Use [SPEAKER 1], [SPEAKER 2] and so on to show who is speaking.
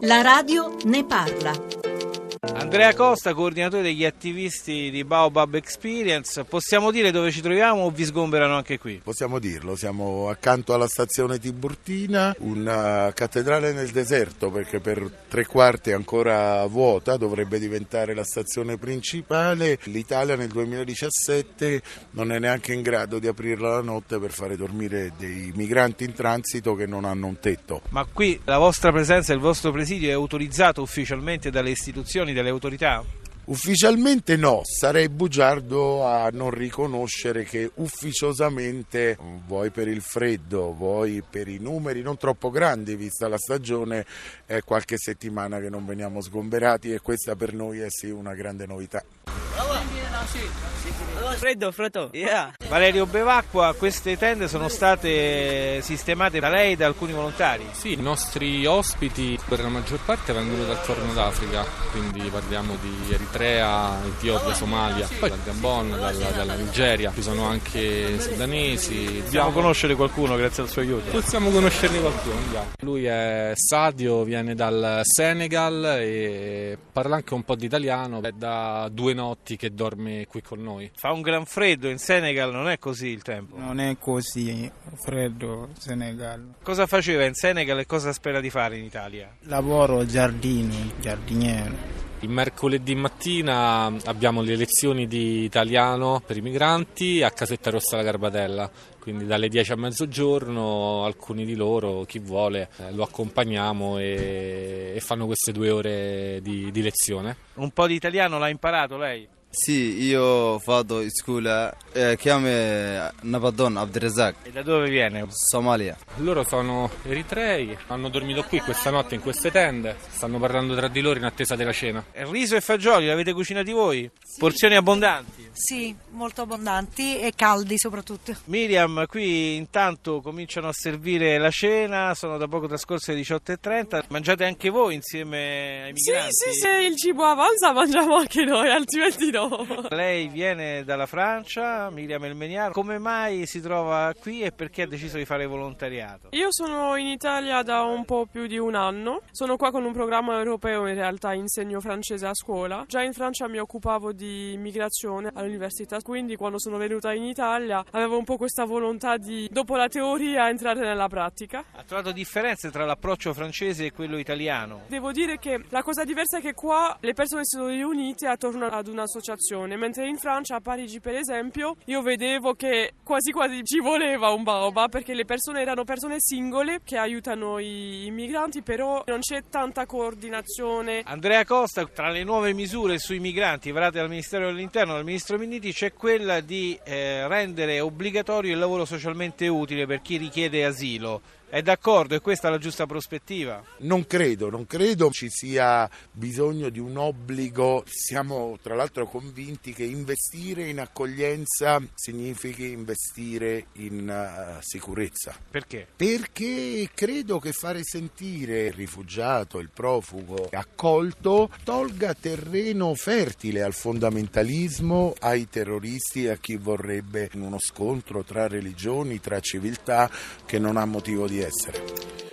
[SPEAKER 1] La radio ne parla.
[SPEAKER 2] Andrea Costa, coordinatore degli attivisti di Baobab Experience. Possiamo dire dove ci troviamo o vi sgomberano anche qui?
[SPEAKER 3] Possiamo dirlo, siamo accanto alla stazione Tiburtina, una cattedrale nel deserto perché per tre quarti è ancora vuota, dovrebbe diventare la stazione principale. L'Italia nel 2017 non è neanche in grado di aprirla la notte per fare dormire dei migranti in transito che non hanno un tetto.
[SPEAKER 2] Ma qui la vostra presenza, il vostro presidio è autorizzato ufficialmente dalle istituzioni, dalle autorità?
[SPEAKER 3] Ufficialmente no, sarei bugiardo a non riconoscere che ufficiosamente, vuoi per il freddo, vuoi per i numeri non troppo grandi vista la stagione, è qualche settimana che non veniamo sgomberati e questa per noi è sì una grande novità.
[SPEAKER 4] Freddo, freddo, yeah.
[SPEAKER 2] Valerio Bevacqua, queste tende sono state sistemate da lei e da alcuni volontari?
[SPEAKER 5] Sì, i nostri ospiti per la maggior parte vengono dal Corno d'Africa, quindi parliamo di Eritrea, Etiopia, Somalia, poi dal Gabon, dalla, dalla Nigeria, ci sono anche sudanesi.
[SPEAKER 2] Possiamo conoscere qualcuno grazie al suo aiuto?
[SPEAKER 5] Possiamo conoscerne qualcuno, andiamo. Lui è Sadio, viene dal Senegal e parla anche un po' di italiano, è da due notti che dorme qui con noi.
[SPEAKER 2] Fa un gran freddo in Senegal, non è così il tempo?
[SPEAKER 6] Non è così freddo Senegal.
[SPEAKER 2] Cosa faceva in Senegal e cosa spera di fare in Italia?
[SPEAKER 6] Lavoro giardini, giardiniere.
[SPEAKER 5] Il mercoledì mattina abbiamo le lezioni di italiano per i migranti a Casetta Rossa alla Garbatella, quindi dalle 10 a mezzogiorno alcuni di loro, chi vuole, eh, lo accompagniamo e, e fanno queste due ore di, di lezione.
[SPEAKER 2] Un po' di italiano l'ha imparato lei?
[SPEAKER 4] Sì, io ho fatto scuola, eh, chiamo Nabadon Abderrazak,
[SPEAKER 2] E da dove viene?
[SPEAKER 4] Somalia.
[SPEAKER 5] Loro sono eritrei, hanno dormito qui questa notte in queste tende, stanno parlando tra di loro in attesa della cena.
[SPEAKER 2] Riso e fagioli l'avete cucinati voi? Porzioni abbondanti?
[SPEAKER 7] Sì, molto abbondanti e caldi soprattutto.
[SPEAKER 2] Miriam, qui intanto cominciano a servire la cena, sono da poco trascorse le 18.30, mangiate anche voi insieme ai
[SPEAKER 8] Sì,
[SPEAKER 2] migranti?
[SPEAKER 8] sì, se il cibo avanza mangiamo anche noi, altrimenti no.
[SPEAKER 2] Lei viene dalla Francia, Miriam Elmeniar, come mai si trova qui e perché ha deciso di fare volontariato?
[SPEAKER 8] Io sono in Italia da un po' più di un anno, sono qua con un programma europeo, in realtà insegno francese a scuola. Già in Francia mi occupavo di migrazione all'università, quindi quando sono venuta in Italia avevo un po' questa volontà di, dopo la teoria, entrare nella pratica.
[SPEAKER 2] Ha trovato differenze tra l'approccio francese e quello italiano?
[SPEAKER 8] Devo dire che la cosa diversa è che qua le persone si sono riunite attorno ad un'associazione, mentre in Francia, a Parigi per esempio, io vedevo che quasi quasi ci voleva un baobab perché le persone erano persone singole che aiutano i, migranti, però non c'è tanta coordinazione.
[SPEAKER 2] Andrea Costa, tra le nuove misure sui migranti varate dal Ministero dell'Interno, dal Ministro Minniti, c'è quella di eh, rendere obbligatorio il lavoro socialmente utile per chi richiede asilo. È d'accordo? È questa la giusta prospettiva?
[SPEAKER 3] Non credo, non credo ci sia bisogno di un obbligo. Siamo tra l'altro convinti che investire in accoglienza significhi investire in eh, sicurezza.
[SPEAKER 2] Perché?
[SPEAKER 3] Perché credo che fare sentire il rifugiato, il profugo accolto tolga terreno fertile al fondamentalismo, ai terroristi e a chi vorrebbe uno scontro tra religioni, tra civiltà che non ha motivo di essere.